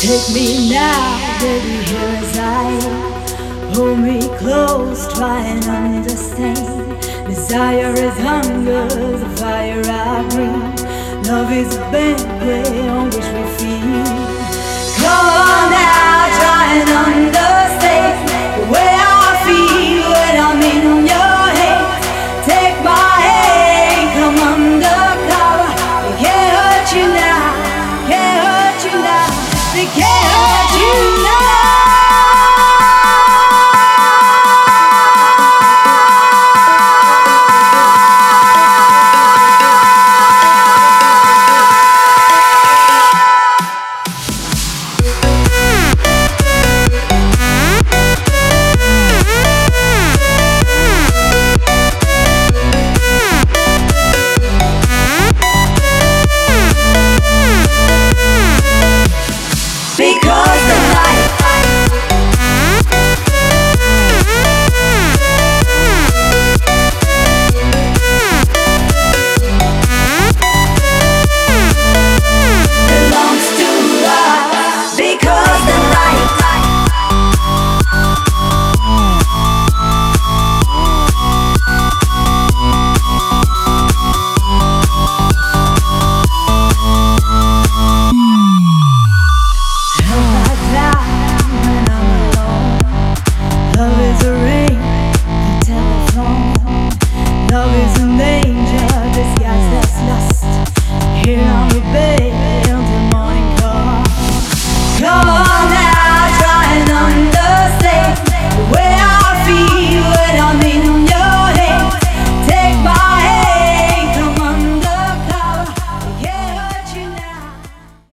Take me now, baby, here as I am. Hold me close, try and understand. Desire is hunger, the fire I breathe. Love is a banquet on which we feed. Nobody. love is